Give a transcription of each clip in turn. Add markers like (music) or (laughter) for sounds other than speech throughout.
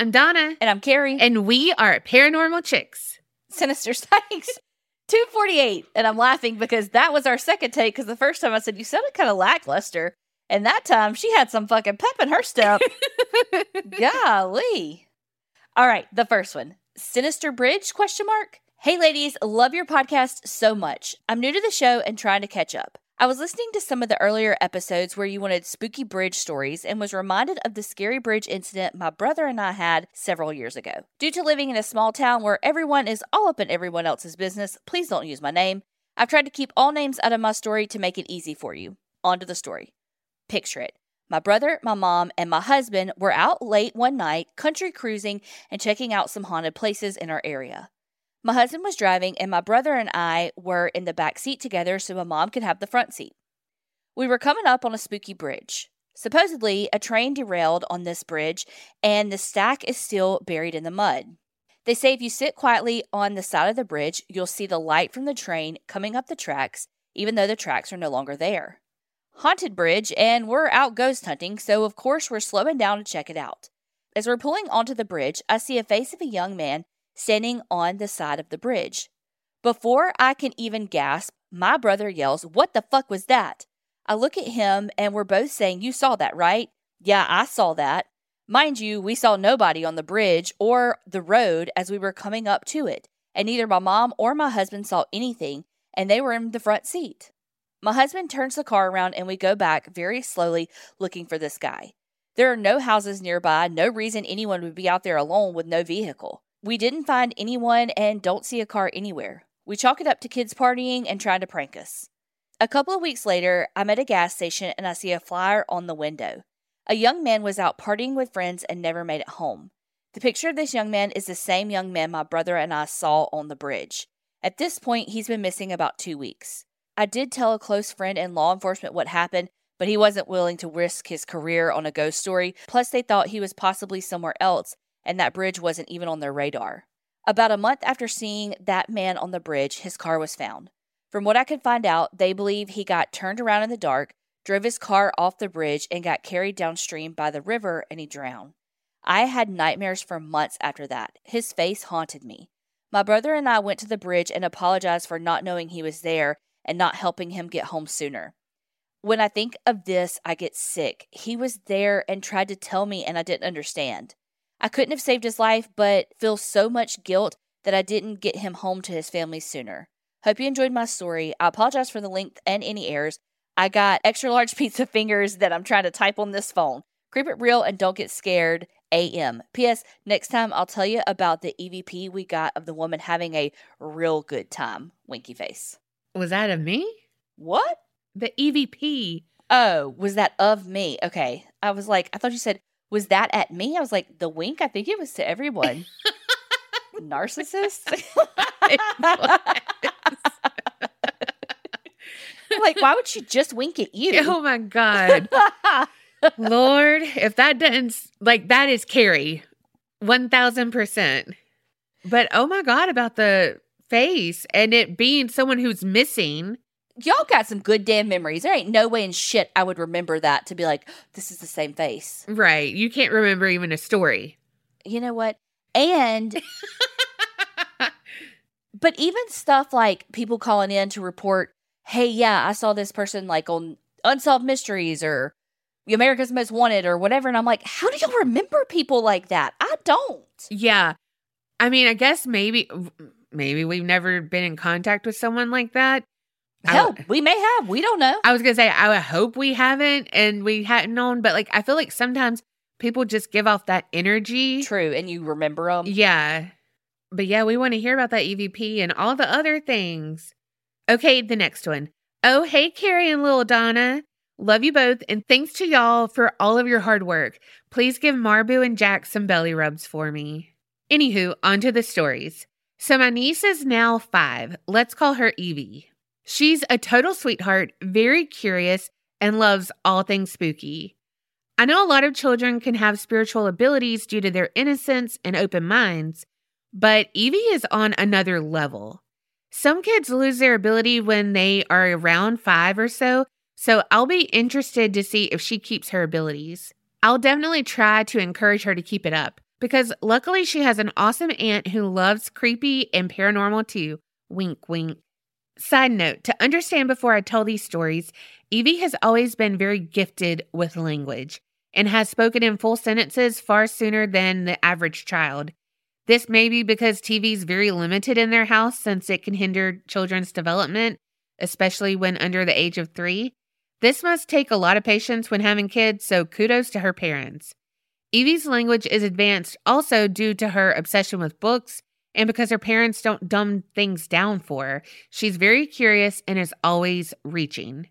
I'm Donna. And I'm Carrie. And we are Paranormal Chicks. Sinister (laughs) Psychs 248. And I'm laughing because that was our second take because the first time I said, You sounded kind of lackluster. And that time she had some fucking pep in her step. (laughs) Golly. All right, the first one. Sinister Bridge question mark? Hey ladies, love your podcast so much. I'm new to the show and trying to catch up. I was listening to some of the earlier episodes where you wanted spooky bridge stories and was reminded of the scary bridge incident my brother and I had several years ago. Due to living in a small town where everyone is all up in everyone else's business, please don't use my name. I've tried to keep all names out of my story to make it easy for you. On to the story. Picture it. My brother, my mom, and my husband were out late one night, country cruising and checking out some haunted places in our area. My husband was driving, and my brother and I were in the back seat together so my mom could have the front seat. We were coming up on a spooky bridge. Supposedly, a train derailed on this bridge, and the stack is still buried in the mud. They say if you sit quietly on the side of the bridge, you'll see the light from the train coming up the tracks, even though the tracks are no longer there. Haunted bridge, and we're out ghost hunting, so of course we're slowing down to check it out. As we're pulling onto the bridge, I see a face of a young man standing on the side of the bridge. Before I can even gasp, my brother yells, What the fuck was that? I look at him and we're both saying, You saw that, right? Yeah, I saw that. Mind you, we saw nobody on the bridge or the road as we were coming up to it, and neither my mom or my husband saw anything, and they were in the front seat. My husband turns the car around and we go back very slowly looking for this guy. There are no houses nearby, no reason anyone would be out there alone with no vehicle. We didn't find anyone and don't see a car anywhere. We chalk it up to kids partying and trying to prank us. A couple of weeks later, I'm at a gas station and I see a flyer on the window. A young man was out partying with friends and never made it home. The picture of this young man is the same young man my brother and I saw on the bridge. At this point, he's been missing about two weeks. I did tell a close friend in law enforcement what happened, but he wasn't willing to risk his career on a ghost story. Plus, they thought he was possibly somewhere else and that bridge wasn't even on their radar. About a month after seeing that man on the bridge, his car was found. From what I could find out, they believe he got turned around in the dark, drove his car off the bridge, and got carried downstream by the river and he drowned. I had nightmares for months after that. His face haunted me. My brother and I went to the bridge and apologized for not knowing he was there and not helping him get home sooner. When I think of this, I get sick. He was there and tried to tell me, and I didn't understand. I couldn't have saved his life, but feel so much guilt that I didn't get him home to his family sooner. Hope you enjoyed my story. I apologize for the length and any errors. I got extra large (laughs) pizza fingers that I'm trying to type on this phone. Creep it real and don't get scared. AM. P.S. Next time I'll tell you about the EVP we got of the woman having a real good time. Winky face. Was that of me? What? The EVP. Oh, was that of me? Okay. I was like, I thought you said was that at me? I was like, the wink? I think it was to everyone. (laughs) Narcissist? (laughs) (laughs) like, why would she just wink at you? Oh my God. Lord, if that doesn't, like, that is Carrie. 1000%. But oh my God, about the face and it being someone who's missing y'all got some good damn memories. There ain't no way in shit I would remember that to be like, this is the same face. Right. You can't remember even a story. You know what? And, (laughs) but even stuff like people calling in to report, hey, yeah, I saw this person like on Unsolved Mysteries or America's Most Wanted or whatever. And I'm like, how do y'all remember people like that? I don't. Yeah. I mean, I guess maybe, maybe we've never been in contact with someone like that. Hell, I, we may have. We don't know. I was gonna say I hope we haven't and we hadn't known, but like I feel like sometimes people just give off that energy. True, and you remember them. Yeah, but yeah, we want to hear about that EVP and all the other things. Okay, the next one. Oh, hey, Carrie and little Donna. Love you both, and thanks to y'all for all of your hard work. Please give Marbu and Jack some belly rubs for me. Anywho, on to the stories. So my niece is now five. Let's call her Evie. She's a total sweetheart, very curious, and loves all things spooky. I know a lot of children can have spiritual abilities due to their innocence and open minds, but Evie is on another level. Some kids lose their ability when they are around five or so, so I'll be interested to see if she keeps her abilities. I'll definitely try to encourage her to keep it up, because luckily she has an awesome aunt who loves creepy and paranormal too. Wink, wink. Side note to understand before I tell these stories, Evie has always been very gifted with language and has spoken in full sentences far sooner than the average child. This may be because TV is very limited in their house since it can hinder children's development, especially when under the age of three. This must take a lot of patience when having kids, so kudos to her parents. Evie's language is advanced also due to her obsession with books and because her parents don't dumb things down for her. She's very curious and is always reaching.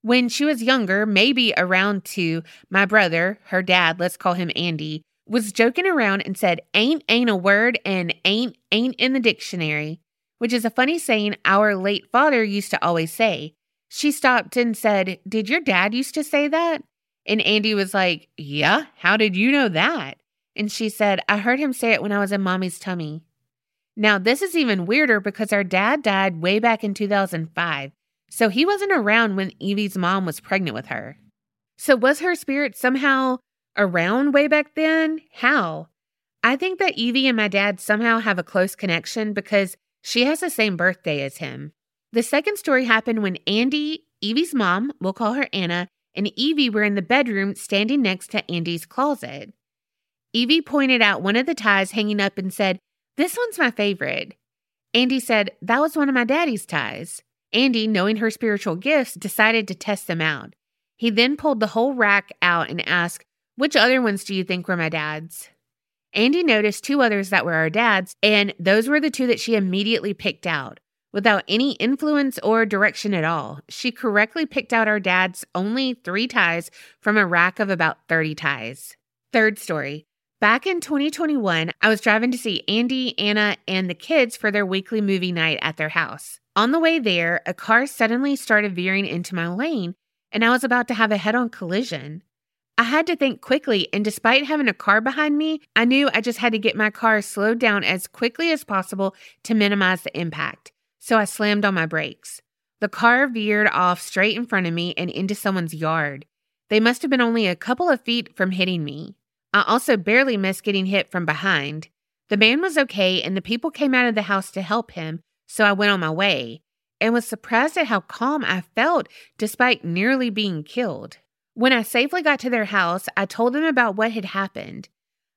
When she was younger, maybe around two, my brother, her dad, let's call him Andy, was joking around and said, Ain't ain't a word and ain't ain't in the dictionary, which is a funny saying our late father used to always say. She stopped and said, Did your dad used to say that? And Andy was like, Yeah, how did you know that? And she said, I heard him say it when I was in mommy's tummy. Now, this is even weirder because our dad died way back in 2005, so he wasn't around when Evie's mom was pregnant with her. So, was her spirit somehow around way back then? How? I think that Evie and my dad somehow have a close connection because she has the same birthday as him. The second story happened when Andy, Evie's mom, we'll call her Anna, and Evie were in the bedroom standing next to Andy's closet. Evie pointed out one of the ties hanging up and said, This one's my favorite. Andy said, That was one of my daddy's ties. Andy, knowing her spiritual gifts, decided to test them out. He then pulled the whole rack out and asked, Which other ones do you think were my dad's? Andy noticed two others that were our dad's, and those were the two that she immediately picked out. Without any influence or direction at all, she correctly picked out our dad's only three ties from a rack of about 30 ties. Third story. Back in 2021, I was driving to see Andy, Anna, and the kids for their weekly movie night at their house. On the way there, a car suddenly started veering into my lane, and I was about to have a head on collision. I had to think quickly, and despite having a car behind me, I knew I just had to get my car slowed down as quickly as possible to minimize the impact so I slammed on my brakes. The car veered off straight in front of me and into someone's yard. They must have been only a couple of feet from hitting me. I also barely missed getting hit from behind. The man was okay, and the people came out of the house to help him, so I went on my way and was surprised at how calm I felt despite nearly being killed. When I safely got to their house, I told them about what had happened.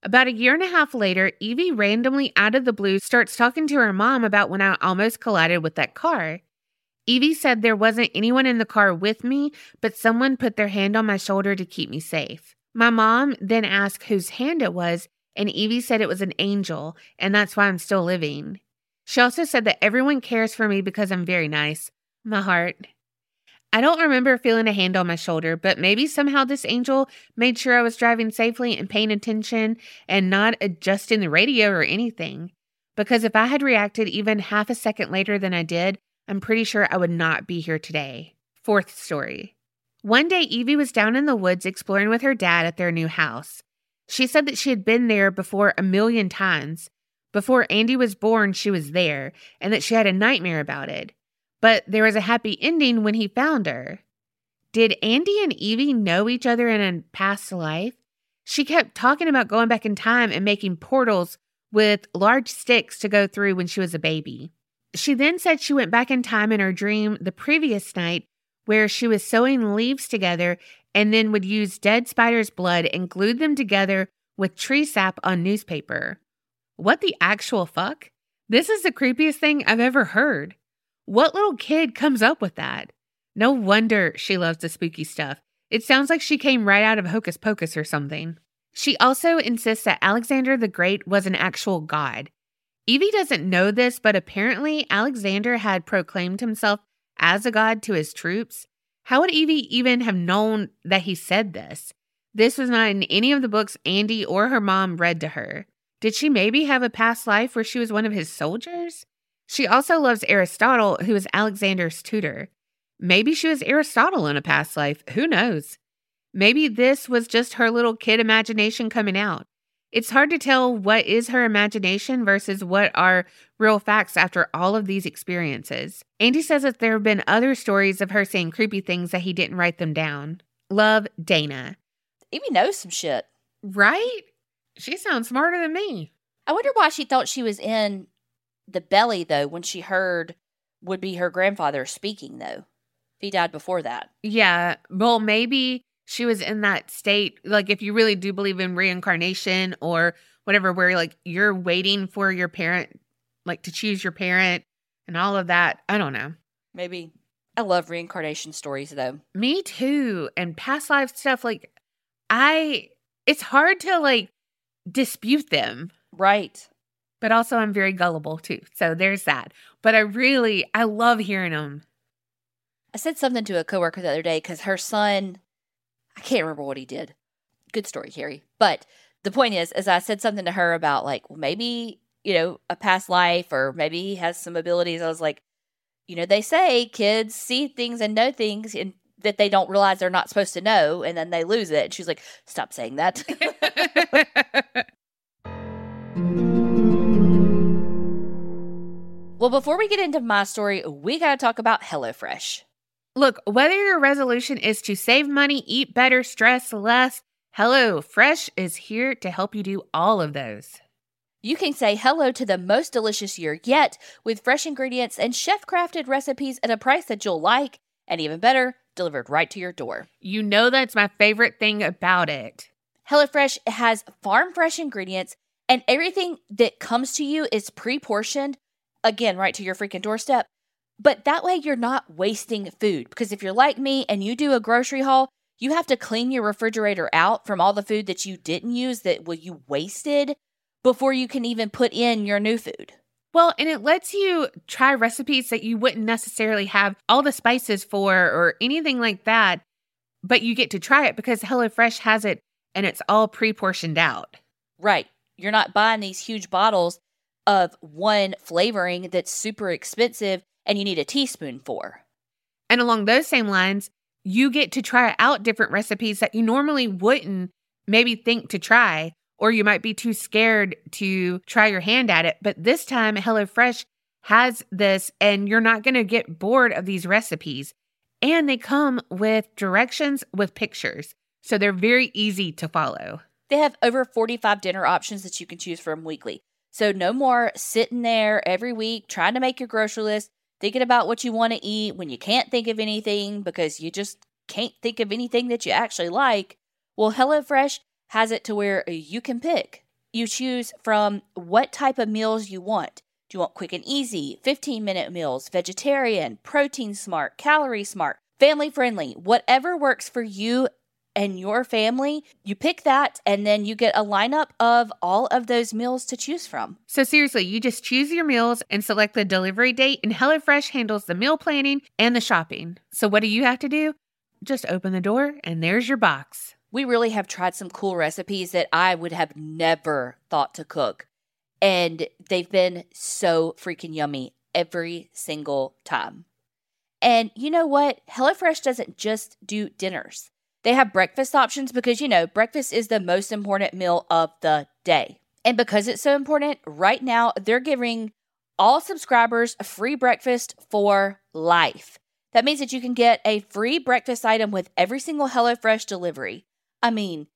About a year and a half later, Evie randomly out of the blue starts talking to her mom about when I almost collided with that car. Evie said there wasn't anyone in the car with me, but someone put their hand on my shoulder to keep me safe. My mom then asked whose hand it was, and Evie said it was an angel, and that's why I'm still living. She also said that everyone cares for me because I'm very nice. My heart. I don't remember feeling a hand on my shoulder, but maybe somehow this angel made sure I was driving safely and paying attention and not adjusting the radio or anything. Because if I had reacted even half a second later than I did, I'm pretty sure I would not be here today. Fourth story. One day, Evie was down in the woods exploring with her dad at their new house. She said that she had been there before a million times. Before Andy was born, she was there, and that she had a nightmare about it but there was a happy ending when he found her. Did Andy and Evie know each other in a past life? She kept talking about going back in time and making portals with large sticks to go through when she was a baby. She then said she went back in time in her dream the previous night where she was sewing leaves together and then would use dead spider's blood and glued them together with tree sap on newspaper. What the actual fuck? This is the creepiest thing I've ever heard. What little kid comes up with that? No wonder she loves the spooky stuff. It sounds like she came right out of Hocus Pocus or something. She also insists that Alexander the Great was an actual god. Evie doesn't know this, but apparently Alexander had proclaimed himself as a god to his troops. How would Evie even have known that he said this? This was not in any of the books Andy or her mom read to her. Did she maybe have a past life where she was one of his soldiers? She also loves Aristotle, who is Alexander's tutor. Maybe she was Aristotle in a past life. Who knows? Maybe this was just her little kid imagination coming out. It's hard to tell what is her imagination versus what are real facts after all of these experiences. Andy says that there have been other stories of her saying creepy things that he didn't write them down. Love, Dana. Evie knows some shit. Right? She sounds smarter than me. I wonder why she thought she was in the belly, though, when she heard would be her grandfather speaking, though. He died before that. Yeah. Well, maybe she was in that state. Like, if you really do believe in reincarnation or whatever, where like you're waiting for your parent, like to choose your parent and all of that. I don't know. Maybe. I love reincarnation stories, though. Me too. And past life stuff. Like, I, it's hard to like dispute them. Right. But also, I'm very gullible too. So there's that. But I really, I love hearing them. I said something to a coworker the other day because her son, I can't remember what he did. Good story, Carrie. But the point is, as I said something to her about like, well, maybe, you know, a past life or maybe he has some abilities. I was like, you know, they say kids see things and know things and that they don't realize they're not supposed to know and then they lose it. And she's like, stop saying that. (laughs) well, before we get into my story, we got to talk about HelloFresh. Look, whether your resolution is to save money, eat better, stress less, HelloFresh is here to help you do all of those. You can say hello to the most delicious year yet with fresh ingredients and chef crafted recipes at a price that you'll like, and even better, delivered right to your door. You know that's my favorite thing about it. HelloFresh has farm fresh ingredients, and everything that comes to you is pre portioned, again, right to your freaking doorstep. But that way, you're not wasting food. Because if you're like me and you do a grocery haul, you have to clean your refrigerator out from all the food that you didn't use that well, you wasted before you can even put in your new food. Well, and it lets you try recipes that you wouldn't necessarily have all the spices for or anything like that, but you get to try it because HelloFresh has it and it's all pre portioned out. Right. You're not buying these huge bottles of one flavoring that's super expensive and you need a teaspoon for. And along those same lines, you get to try out different recipes that you normally wouldn't maybe think to try, or you might be too scared to try your hand at it. But this time, HelloFresh has this, and you're not going to get bored of these recipes. And they come with directions with pictures. So they're very easy to follow. They have over 45 dinner options that you can choose from weekly. So no more sitting there every week trying to make your grocery list thinking about what you want to eat when you can't think of anything because you just can't think of anything that you actually like. Well, HelloFresh has it to where you can pick. You choose from what type of meals you want. Do you want quick and easy, 15 minute meals, vegetarian, protein smart, calorie smart, family friendly, whatever works for you and your family, you pick that and then you get a lineup of all of those meals to choose from. So, seriously, you just choose your meals and select the delivery date, and HelloFresh handles the meal planning and the shopping. So, what do you have to do? Just open the door and there's your box. We really have tried some cool recipes that I would have never thought to cook. And they've been so freaking yummy every single time. And you know what? HelloFresh doesn't just do dinners. They have breakfast options because, you know, breakfast is the most important meal of the day. And because it's so important, right now they're giving all subscribers a free breakfast for life. That means that you can get a free breakfast item with every single HelloFresh delivery. I mean,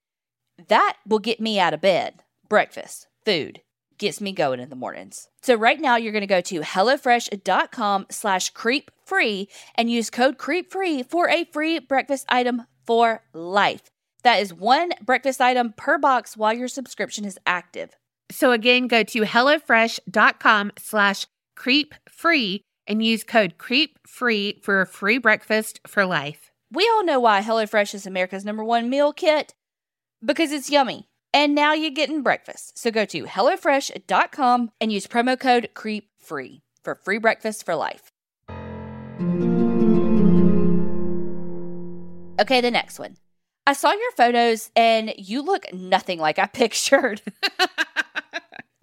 that will get me out of bed. Breakfast, food, gets me going in the mornings. So right now you're going to go to HelloFresh.com slash creep free and use code creep free for a free breakfast item for life. That is one breakfast item per box while your subscription is active. So again, go to HelloFresh.com slash creep free and use code creep free for a free breakfast for life. We all know why HelloFresh is America's number one meal kit because it's yummy. And now you're getting breakfast. So go to HelloFresh.com and use promo code creep free for free breakfast for life. Okay, the next one. I saw your photos and you look nothing like I (laughs) pictured.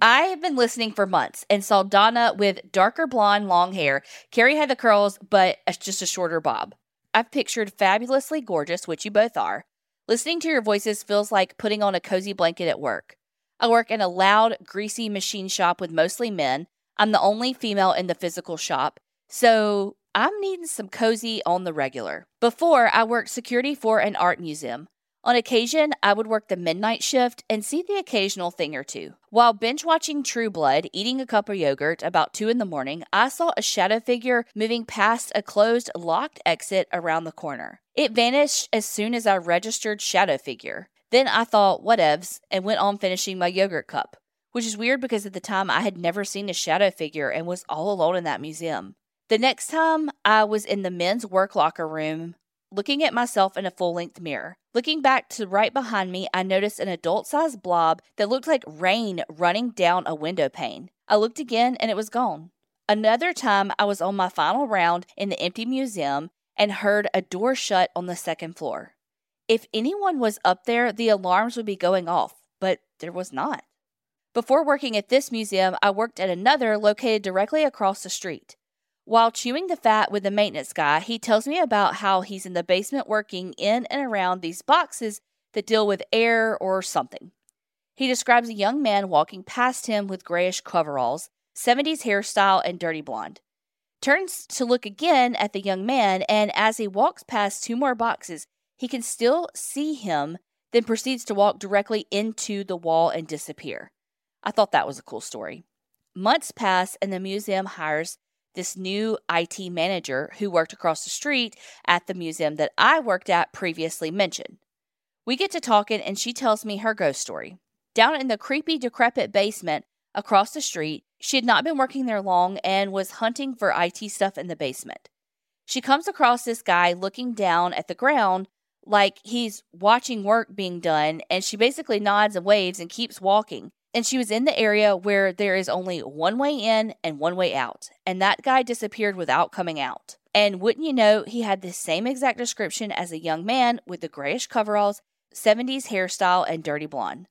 I have been listening for months and saw Donna with darker blonde long hair. Carrie had the curls, but just a shorter bob. I've pictured fabulously gorgeous, which you both are. Listening to your voices feels like putting on a cozy blanket at work. I work in a loud, greasy machine shop with mostly men. I'm the only female in the physical shop. So I'm needing some cozy on the regular. Before, I worked security for an art museum. On occasion, I would work the midnight shift and see the occasional thing or two. While binge watching True Blood, eating a cup of yogurt about 2 in the morning, I saw a shadow figure moving past a closed, locked exit around the corner. It vanished as soon as I registered shadow figure. Then I thought, whatevs, and went on finishing my yogurt cup, which is weird because at the time I had never seen a shadow figure and was all alone in that museum. The next time I was in the men's work locker room looking at myself in a full length mirror. Looking back to right behind me, I noticed an adult sized blob that looked like rain running down a window pane. I looked again and it was gone. Another time, I was on my final round in the empty museum and heard a door shut on the second floor. If anyone was up there, the alarms would be going off, but there was not. Before working at this museum, I worked at another located directly across the street. While chewing the fat with the maintenance guy, he tells me about how he's in the basement working in and around these boxes that deal with air or something. He describes a young man walking past him with grayish coveralls, 70s hairstyle, and dirty blonde. Turns to look again at the young man, and as he walks past two more boxes, he can still see him, then proceeds to walk directly into the wall and disappear. I thought that was a cool story. Months pass, and the museum hires this new IT manager who worked across the street at the museum that I worked at previously mentioned. We get to talking, and she tells me her ghost story. Down in the creepy, decrepit basement across the street, she had not been working there long and was hunting for IT stuff in the basement. She comes across this guy looking down at the ground like he's watching work being done, and she basically nods and waves and keeps walking and she was in the area where there is only one way in and one way out. And that guy disappeared without coming out. And wouldn't you know, he had the same exact description as a young man with the grayish coveralls, 70s hairstyle, and dirty blonde.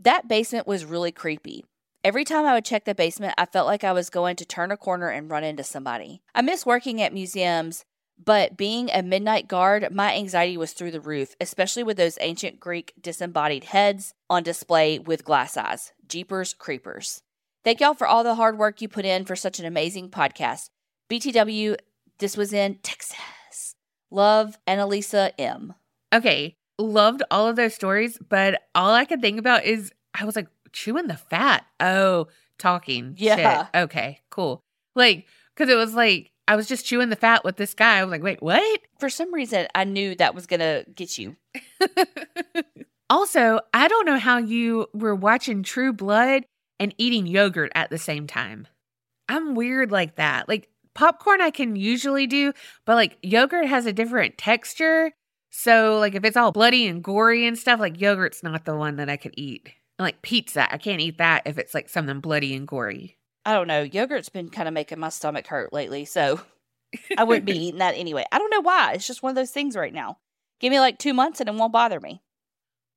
That basement was really creepy. Every time I would check the basement, I felt like I was going to turn a corner and run into somebody. I miss working at museums but being a midnight guard, my anxiety was through the roof, especially with those ancient Greek disembodied heads on display with glass eyes. Jeepers creepers. Thank y'all for all the hard work you put in for such an amazing podcast. BTW, this was in Texas. Love, Annalisa M. Okay, loved all of those stories, but all I could think about is I was like, chewing the fat. Oh, talking. Yeah. Shit. Okay, cool. Like, because it was like, I was just chewing the fat with this guy. I was like, wait, what? For some reason, I knew that was going to get you. (laughs) also, I don't know how you were watching True Blood and eating yogurt at the same time. I'm weird like that. Like popcorn, I can usually do, but like yogurt has a different texture. So, like, if it's all bloody and gory and stuff, like yogurt's not the one that I could eat. like pizza, I can't eat that if it's like something bloody and gory. I don't know. Yogurt's been kind of making my stomach hurt lately, so (laughs) I wouldn't be (laughs) eating that anyway. I don't know why. It's just one of those things right now. Give me like two months and it won't bother me.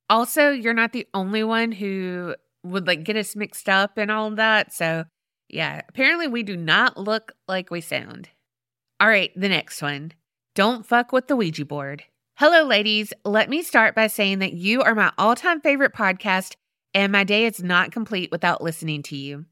Also, you're not the only one who would like get us mixed up and all that. So, yeah, apparently we do not look like we sound. All right, the next one. Don't fuck with the Ouija board. Hello, ladies. Let me start by saying that you are my all time favorite podcast, and my day is not complete without listening to you.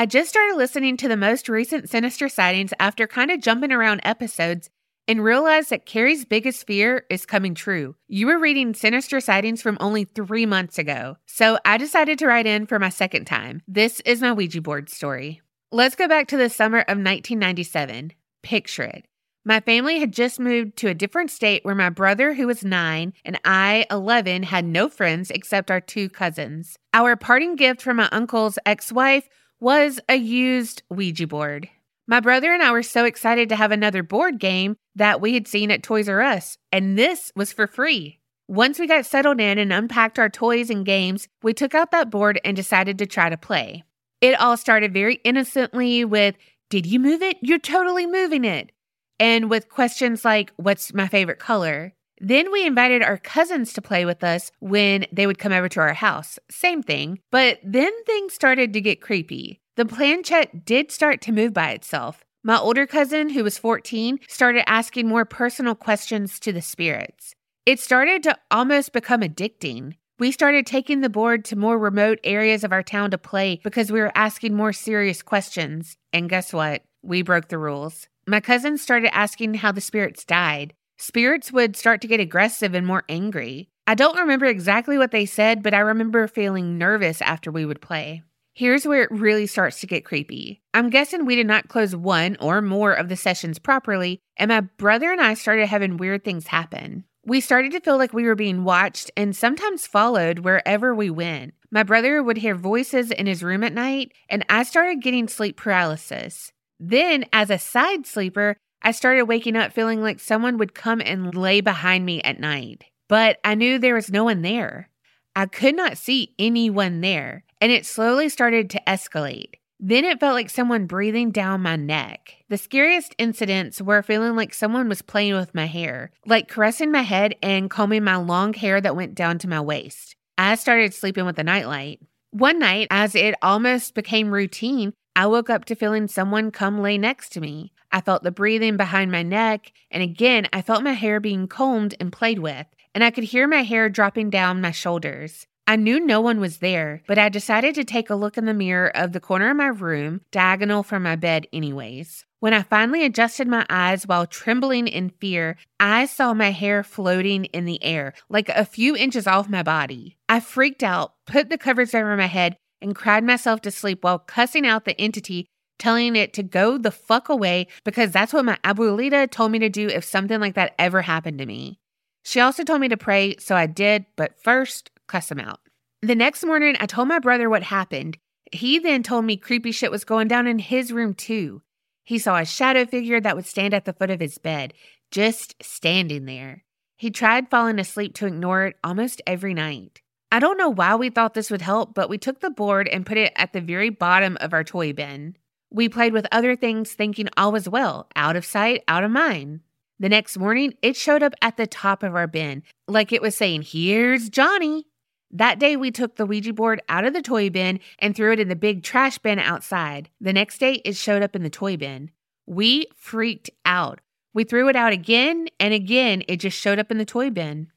I just started listening to the most recent Sinister sightings after kind of jumping around episodes and realized that Carrie's biggest fear is coming true. You were reading Sinister sightings from only three months ago, so I decided to write in for my second time. This is my Ouija board story. Let's go back to the summer of 1997. Picture it. My family had just moved to a different state where my brother, who was nine, and I, 11, had no friends except our two cousins. Our parting gift from my uncle's ex wife was a used Ouija board. My brother and I were so excited to have another board game that we had seen at Toys R Us, and this was for free. Once we got settled in and unpacked our toys and games, we took out that board and decided to try to play. It all started very innocently with, Did you move it? You're totally moving it. And with questions like, What's my favorite color? Then we invited our cousins to play with us when they would come over to our house. Same thing. But then things started to get creepy. The planchette did start to move by itself. My older cousin, who was 14, started asking more personal questions to the spirits. It started to almost become addicting. We started taking the board to more remote areas of our town to play because we were asking more serious questions. And guess what? We broke the rules. My cousin started asking how the spirits died. Spirits would start to get aggressive and more angry. I don't remember exactly what they said, but I remember feeling nervous after we would play. Here's where it really starts to get creepy. I'm guessing we did not close one or more of the sessions properly, and my brother and I started having weird things happen. We started to feel like we were being watched and sometimes followed wherever we went. My brother would hear voices in his room at night, and I started getting sleep paralysis. Then, as a side sleeper, I started waking up feeling like someone would come and lay behind me at night. But I knew there was no one there. I could not see anyone there, and it slowly started to escalate. Then it felt like someone breathing down my neck. The scariest incidents were feeling like someone was playing with my hair, like caressing my head and combing my long hair that went down to my waist. I started sleeping with a nightlight. One night, as it almost became routine, I woke up to feeling someone come lay next to me. I felt the breathing behind my neck, and again, I felt my hair being combed and played with, and I could hear my hair dropping down my shoulders. I knew no one was there, but I decided to take a look in the mirror of the corner of my room, diagonal from my bed, anyways. When I finally adjusted my eyes while trembling in fear, I saw my hair floating in the air, like a few inches off my body. I freaked out, put the covers over my head, and cried myself to sleep while cussing out the entity, telling it to go the fuck away because that's what my abuelita told me to do if something like that ever happened to me. She also told me to pray, so I did, but first, cuss him out. The next morning, I told my brother what happened. He then told me creepy shit was going down in his room too. He saw a shadow figure that would stand at the foot of his bed, just standing there. He tried falling asleep to ignore it almost every night. I don't know why we thought this would help, but we took the board and put it at the very bottom of our toy bin. We played with other things, thinking all was well, out of sight, out of mind. The next morning, it showed up at the top of our bin, like it was saying, Here's Johnny. That day, we took the Ouija board out of the toy bin and threw it in the big trash bin outside. The next day, it showed up in the toy bin. We freaked out. We threw it out again, and again, it just showed up in the toy bin.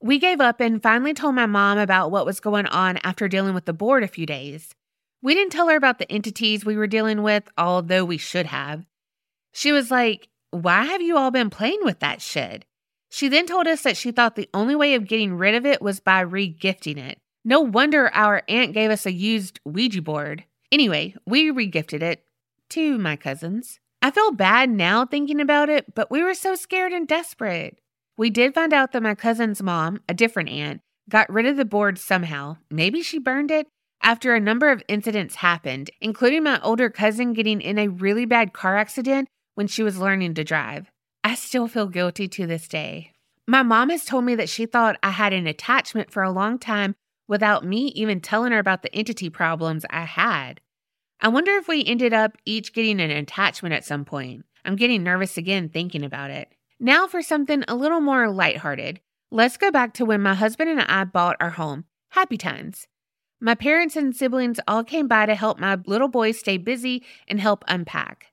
We gave up and finally told my mom about what was going on after dealing with the board a few days. We didn't tell her about the entities we were dealing with, although we should have. She was like, Why have you all been playing with that shit? She then told us that she thought the only way of getting rid of it was by regifting it. No wonder our aunt gave us a used Ouija board. Anyway, we regifted it to my cousins. I feel bad now thinking about it, but we were so scared and desperate. We did find out that my cousin's mom, a different aunt, got rid of the board somehow. Maybe she burned it after a number of incidents happened, including my older cousin getting in a really bad car accident when she was learning to drive. I still feel guilty to this day. My mom has told me that she thought I had an attachment for a long time without me even telling her about the entity problems I had. I wonder if we ended up each getting an attachment at some point. I'm getting nervous again thinking about it. Now for something a little more lighthearted. Let's go back to when my husband and I bought our home. Happy times. My parents and siblings all came by to help my little boy stay busy and help unpack.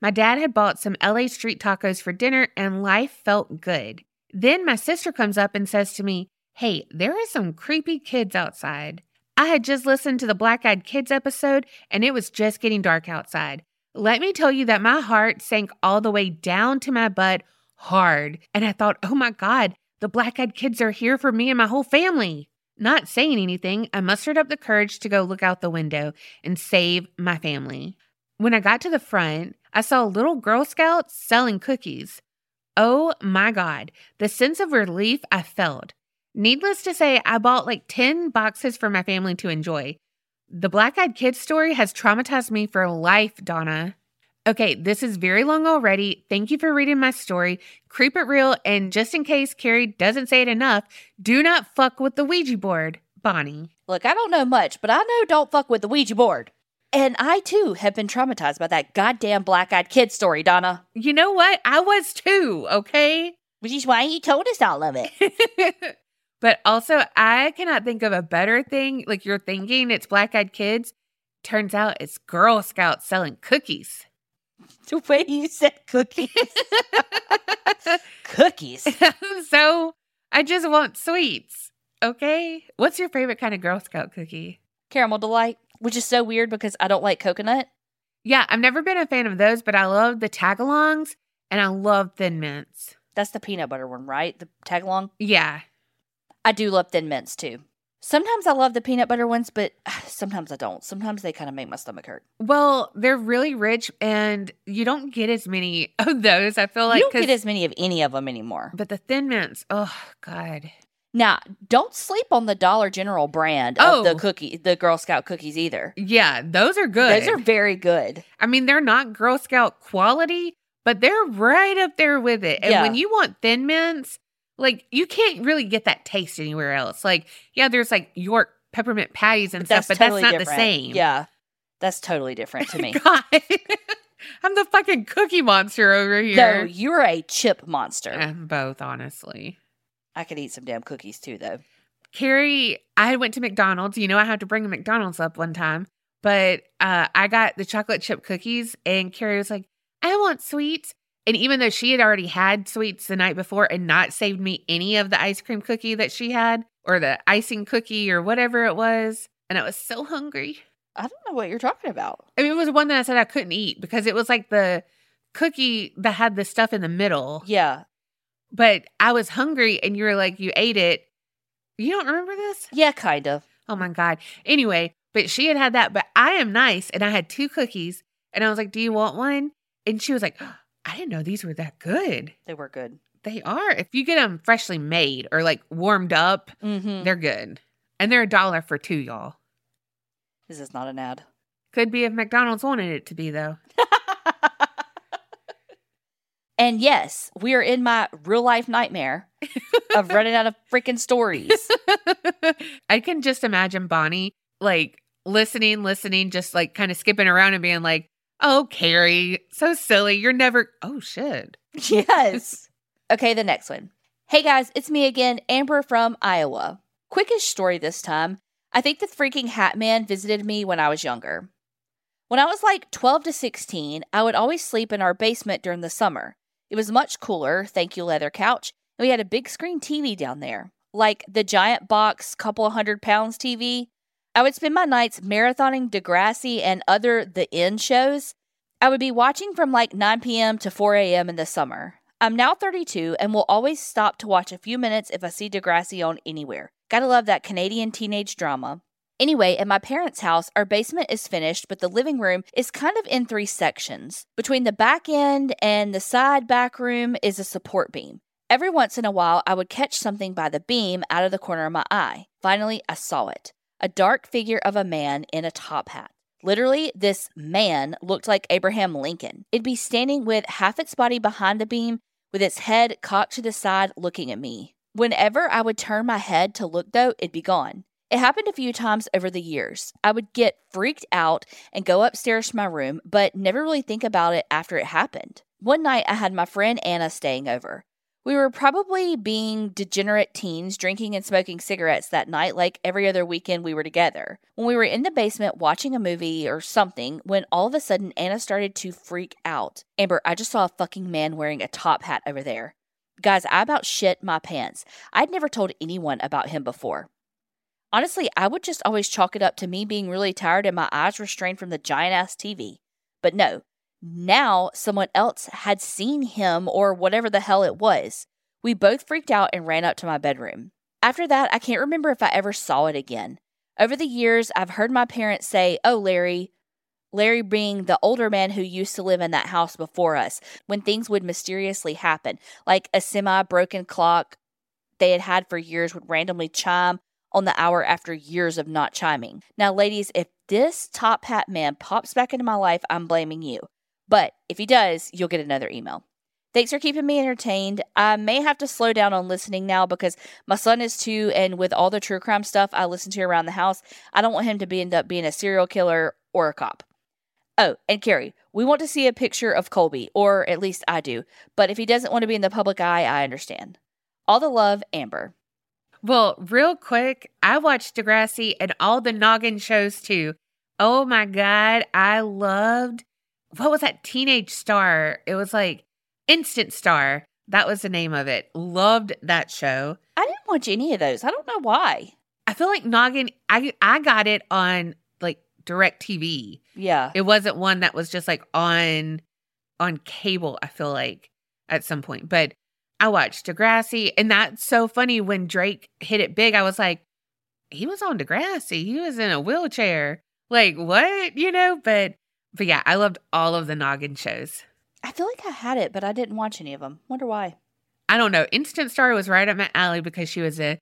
My dad had bought some LA street tacos for dinner and life felt good. Then my sister comes up and says to me, Hey, there are some creepy kids outside. I had just listened to the Black Eyed Kids episode and it was just getting dark outside. Let me tell you that my heart sank all the way down to my butt hard. And I thought, oh my God, the Black Eyed Kids are here for me and my whole family. Not saying anything, I mustered up the courage to go look out the window and save my family. When I got to the front, I saw a little Girl Scouts selling cookies. Oh my God, the sense of relief I felt. Needless to say, I bought like 10 boxes for my family to enjoy. The Black Eyed Kids story has traumatized me for life, Donna. Okay, this is very long already. Thank you for reading my story. Creep it real, and just in case Carrie doesn't say it enough, do not fuck with the Ouija board. Bonnie. Look, I don't know much, but I know don't fuck with the Ouija board. And I too have been traumatized by that goddamn black eyed kid story, Donna. You know what? I was too, okay? Which is why he told us all of it. (laughs) but also, I cannot think of a better thing. Like you're thinking it's black eyed kids. Turns out it's Girl Scouts selling cookies. The way you said cookies. (laughs) cookies. (laughs) so I just want sweets. Okay. What's your favorite kind of Girl Scout cookie? Caramel Delight which is so weird because I don't like coconut. Yeah, I've never been a fan of those, but I love the tagalongs and I love thin mints. That's the peanut butter one, right? The tagalong? Yeah. I do love thin mints too. Sometimes I love the peanut butter ones, but ah, sometimes I don't. Sometimes they kind of make my stomach hurt. Well, they're really rich and you don't get as many (laughs) of those. I feel like you don't get as many of any of them anymore. but the thin mints, oh god. Now, don't sleep on the Dollar General brand of Oh. the cookie, the Girl Scout cookies either. Yeah, those are good. Those are very good. I mean, they're not Girl Scout quality, but they're right up there with it. And Yeah. when you want thin mints, like you can't really get that taste anywhere else. Like, yeah, there's like York peppermint patties and stuff, but totally that's not different. the same. Yeah, that's totally different to (laughs) me. (laughs) I'm the fucking cookie monster over here. no, you're a chip monster. I'm both, honestly. I could eat some damn cookies too, though. Carrie, I went to McDonald's. You know, I had to bring a McDonald's up one time, but uh, I got the chocolate chip cookies, and Carrie was like, I want sweets. And even though she had already had sweets the night before and not saved me any of the ice cream cookie that she had, or the icing cookie, or whatever it was, and I was so hungry. I don't know what you're talking about. I mean, it was one that I said I couldn't eat because it was like the cookie that had the stuff in the middle. Yeah, But I was hungry, and you were like, you ate it. You don't remember this? yeah, kind of. Oh my God. Anyway, but she had had that, but I am nice. And I had two cookies. And I was like, Do you want one? And she was like, I didn't know these were that good. They were good. They are. If you get them freshly made or like warmed up, Mm-hmm. they're good. And they're a dollar for two, y'all. This is not an ad. Could be if McDonald's wanted it to be, though. (laughs) and yes, we are in my real life nightmare of (laughs) running out of freaking stories. (laughs) I can just imagine Bonnie like listening, listening, just like kind of skipping around and being like, Oh, Carrie, so silly. You're never, oh shit. yes. Okay, the next one. Hey guys, it's me again, Amber from Iowa. Quickish story this time. I think the freaking Hat Man visited me when I was younger. When I was like 12 to 16, I would always sleep in our basement during the summer. It was much cooler, thank you, leather couch, and we had a big screen TV down there, like the giant box, couple hundred pounds TV. I would spend my nights marathoning Degrassi and other The N shows. I would be watching from like 9 p.m. to 4 a.m. in the summer. I'm now 32 and will always stop to watch a few minutes if I see Degrassi on anywhere. Gotta love that Canadian teenage drama. Anyway, at my parents' house, our basement is finished, but the living room is kind of in three sections. Between the back end and the side back room is a support beam. Every once in a while, I would catch something by the beam out of the corner of my eye. Finally, I saw it a dark figure of a man in a top hat. Literally, this man looked like Abraham Lincoln. It'd be standing with half its body behind the beam, with its head cocked to the side, looking at me. Whenever I would turn my head to look, though, it'd be gone. It happened a few times over the years. I would get freaked out and go upstairs to my room, but never really think about it after it happened. One night, I had my friend Anna staying over. We were probably being degenerate teens drinking and smoking cigarettes that night, like every other weekend we were together. When we were in the basement watching a movie or something, when all of a sudden Anna started to freak out. Amber, I just saw a fucking man wearing a top hat over there. Guys, I about shit my pants. I'd never told anyone about him before. Honestly, I would just always chalk it up to me being really tired and my eyes strained from the giant ass TV. But no, now someone else had seen him or whatever the hell it was. We both freaked out and ran up to my bedroom. After that, I can't remember if I ever saw it again. Over the years, I've heard my parents say, Oh, Larry, Larry being the older man who used to live in that house before us, when things would mysteriously happen, like a semi broken clock they had had for years would randomly chime on the hour after years of not chiming. Now, ladies, if this top hat man pops back into my life, I'm blaming you. But if he does, you'll get another email. Thanks for keeping me entertained. I may have to slow down on listening now because my son is two, and with all the true crime stuff I listen to around the house, I don't want him to be end up being a serial killer or a cop. Oh, and Carrie, we want to see a picture of Colby, or at least I do. But if he doesn't want to be in the public eye, I understand. All the love, Amber. Well, real quick, I watched Degrassi and all the Noggin shows too. Oh my God. I loved, what was that teenage star? It was like Instant Star. That was the name of it. Loved that show. I didn't watch any of those. I don't know why. I feel like Noggin, I, I got it on like DirecTV. Yeah. It wasn't one that was just like on on cable, I feel like at some point. But I watched Degrassi, and that's so funny. When Drake hit it big, I was like, he was on Degrassi. He was in a wheelchair. Like what, you know? But but yeah, I loved all of the Noggin shows. I feel like I had it, but I didn't watch any of them. Wonder why. I don't know. Instant Star was right up my alley because she was a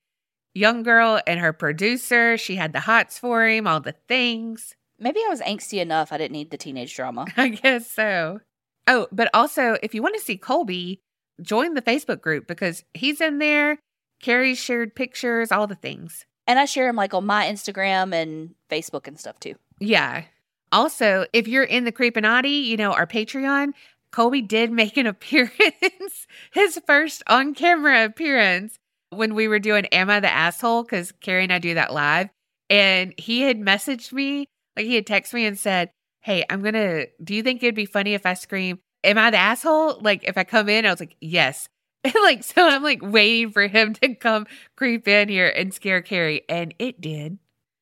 young girl and her producer. She had the hots for him, all the things. Maybe I was angsty enough. I didn't need the teenage drama. (laughs) I guess so. Oh, but also, if you want to see Colby, join the Facebook group because he's in there. Carrie shared pictures, all the things. And I share them like on my Instagram and Facebook and stuff too. Yeah. Also, if you're in the Creepinati, you know, our Patreon, Colby did make an (laughs) appearance, his first on camera appearance when we were doing Am I the Asshole? Because Carrie and I do that live. And he had messaged me, like he had texted me and said, Hey, I'm going to, do you think it'd be funny if I scream, Am I the asshole? Like if I come in, I was like, Yes. (laughs) And like, so I'm like waiting for him to come creep in here and scare Carrie. And it did.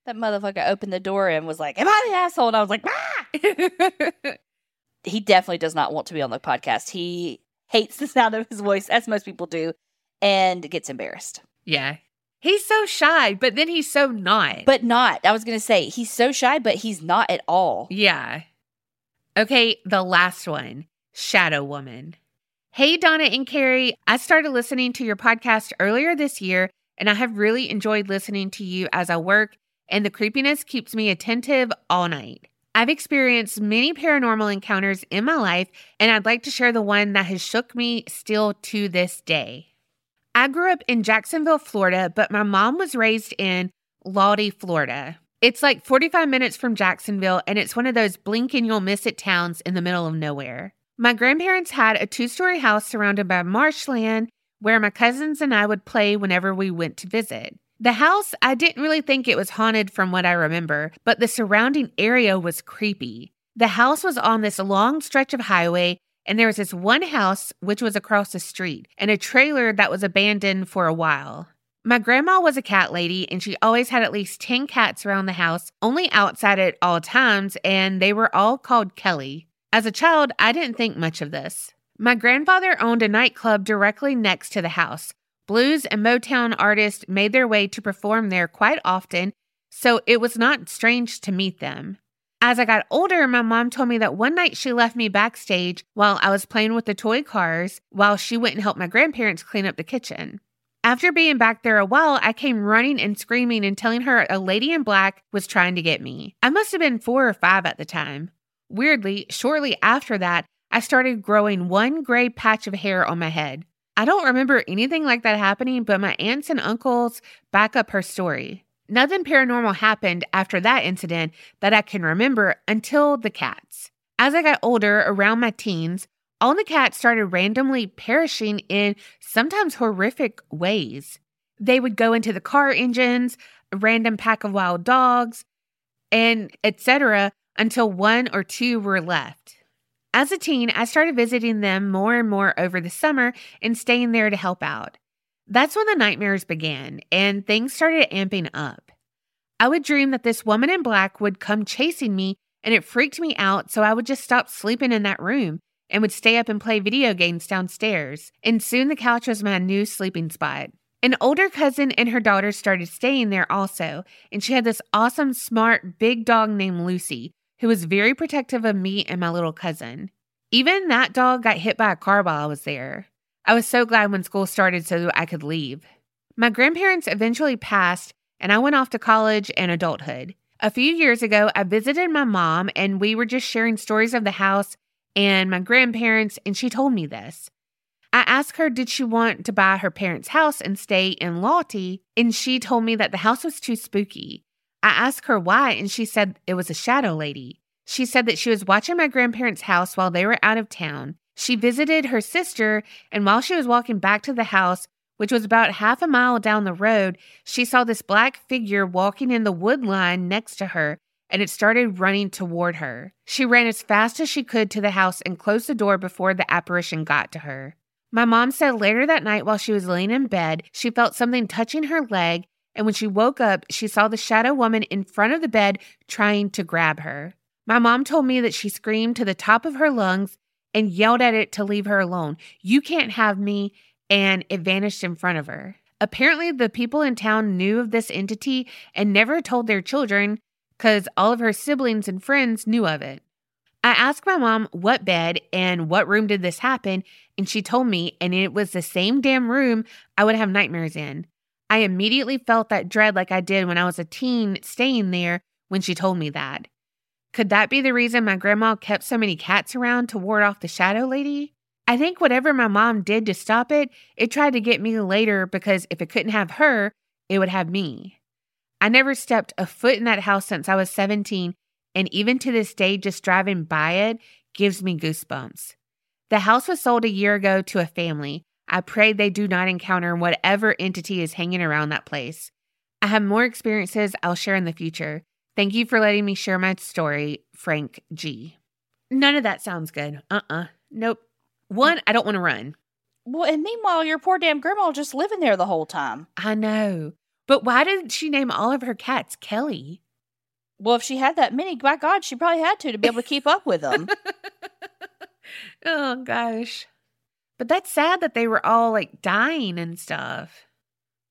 That motherfucker opened the door and was like, Am I the asshole? And I was like, ah! (laughs) he definitely does not want to be on the podcast. He hates the sound of his voice, as most people do, and gets embarrassed. Yeah. He's so shy, but then he's so not. But not. I was going to say, he's so shy, but he's not at all. Yeah. Okay, the last one Shadow Woman. Hey, Donna and Carrie. I started listening to your podcast earlier this year, and I have really enjoyed listening to you as I work, and the creepiness keeps me attentive all night. I've experienced many paranormal encounters in my life, and I'd like to share the one that has shook me still to this day. I grew up in Jacksonville, Florida, but my mom was raised in Lawtey, Florida. It's like 45 minutes from Jacksonville, and it's one of those blink and you'll miss it towns in the middle of nowhere. My grandparents had a two story house surrounded by marshland where my cousins and I would play whenever we went to visit. The house, I didn't really think it was haunted from what I remember, but the surrounding area was creepy. The house was on this long stretch of highway, and there was this one house which was across the street, and a trailer that was abandoned for a while. My grandma was a cat lady, and she always had at least 10 cats around the house, only outside at all times, and they were all called Kelly. As a child, I didn't think much of this. My grandfather owned a nightclub directly next to the house, Blues and Motown artists made their way to perform there quite often, so it was not strange to meet them. As I got older, my mom told me that one night she left me backstage while I was playing with the toy cars while she went and helped my grandparents clean up the kitchen. After being back there a while, I came running and screaming and telling her a lady in black was trying to get me. I must have been four or five at the time. Weirdly, shortly after that, I started growing one gray patch of hair on my head. I don't remember anything like that happening, but my aunts and uncles back up her story. Nothing paranormal happened after that incident that I can remember until the cats. As I got older, around my teens, all the cats started randomly perishing in sometimes horrific ways. They would go into the car engines, a random pack of wild dogs, and etc. until one or two were left. As a teen, I started visiting them more and more over the summer and staying there to help out. That's when the nightmares began and things started amping up. I would dream that this woman in black would come chasing me and it freaked me out, so I would just stop sleeping in that room and would stay up and play video games downstairs. And soon the couch was my new sleeping spot. An older cousin and her daughter started staying there also, and she had this awesome, smart, big dog named Lucy who was very protective of me and my little cousin. Even that dog got hit by a car while I was there. I was so glad when school started so I could leave. My grandparents eventually passed, and I went off to college and adulthood. A few years ago, I visited my mom, and we were just sharing stories of the house and my grandparents, and she told me this. I asked her, did she want to buy her parents' house and stay in Lawtey? And she told me that the house was too spooky. I asked her why, and she said it was a shadow lady. She said that she was watching my grandparents' house while they were out of town. She visited her sister, and while she was walking back to the house, which was about half a mile down the road, she saw this black figure walking in the wood line next to her, and it started running toward her. She ran as fast as she could to the house and closed the door before the apparition got to her. My mom said later that night while she was laying in bed, she felt something touching her leg and when she woke up, she saw the shadow woman in front of the bed trying to grab her. My mom told me that she screamed to the top of her lungs and yelled at it to leave her alone. You can't have me, and it vanished in front of her. Apparently, the people in town knew of this entity and never told their children because all of her siblings and friends knew of it. I asked my mom what bed and what room did this happen, and she told me, and it was the same damn room I would have nightmares in. I immediately felt that dread like I did when I was a teen staying there when she told me that. Could that be the reason my grandma kept so many cats around to ward off the shadow lady? I think whatever my mom did to stop it, it tried to get me later because if it couldn't have her, it would have me. I never stepped a foot in that house since I was 17 and even to this day, just driving by it gives me goosebumps. The house was sold a year ago to a family. I pray they do not encounter whatever entity is hanging around that place. I have more experiences I'll share in the future. Thank you for letting me share my story, Frank G. None of that sounds good. Uh uh-uh. uh Nope. One, I don't want to run. Well, and meanwhile, your poor damn grandma just living there the whole time. I know. But why did she name all of her cats Kelly? Well, if she had that many, by God, she probably had to to be able to keep up with them. (laughs) oh gosh. But that's sad that they were all like dying and stuff.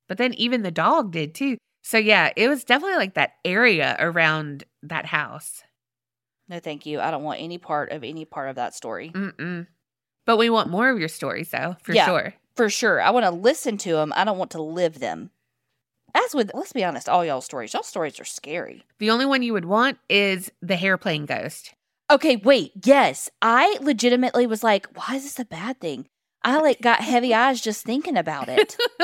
But then even the dog did too. So yeah, it was definitely like that area around that house. No, thank you. I don't want any part of any part of that story. Mm-mm. But we want more of your stories, though, for yeah, sure. For sure. I want to listen to them. I don't want to live them. As with, let's be honest, all y'all stories, y'all stories are scary. The only one you would want is the hair hairplane ghost. Okay, wait. Yes, I legitimately was like, why is this a bad thing? I like got heavy eyes just thinking about it. (laughs)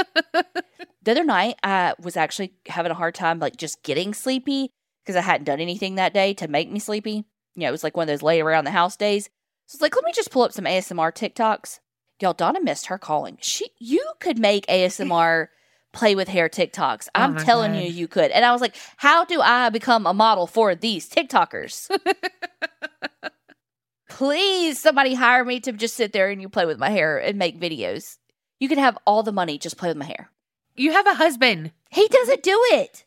the other night, I was actually having a hard time like just getting sleepy because I hadn't done anything that day to make me sleepy. You know, it was like one of those lay around the house days. So it's like, let me just pull up some ASMR TikToks. Y'all, Donna missed her calling. She, you could make ASMR (laughs) play with hair TikToks. Oh I'm telling God. you, you could. And I was like, how do I become a model for these TikTokers? (laughs) Please, somebody hire me to just sit there and you play with my hair and make videos. You can have all the money, just play with my hair. You have a husband. He doesn't do it.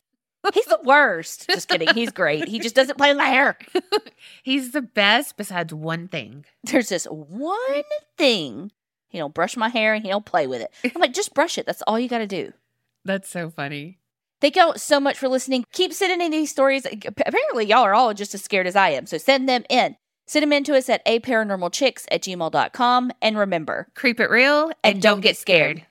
He's the worst. (laughs) just kidding. He's great. He just doesn't play with my hair. (laughs) He's the best besides one thing. There's this one thing. He don't brush my hair and he don't play with it. I'm like, just brush it. That's all you got to do. That's so funny. Thank y'all so much for listening. Keep sending in these stories. Apparently, y'all are all just as scared as I am. So send them in. Send them in to us at aparanormalchicks at gmail.com. And remember, creep it real and, and don't, don't, get scared. scared.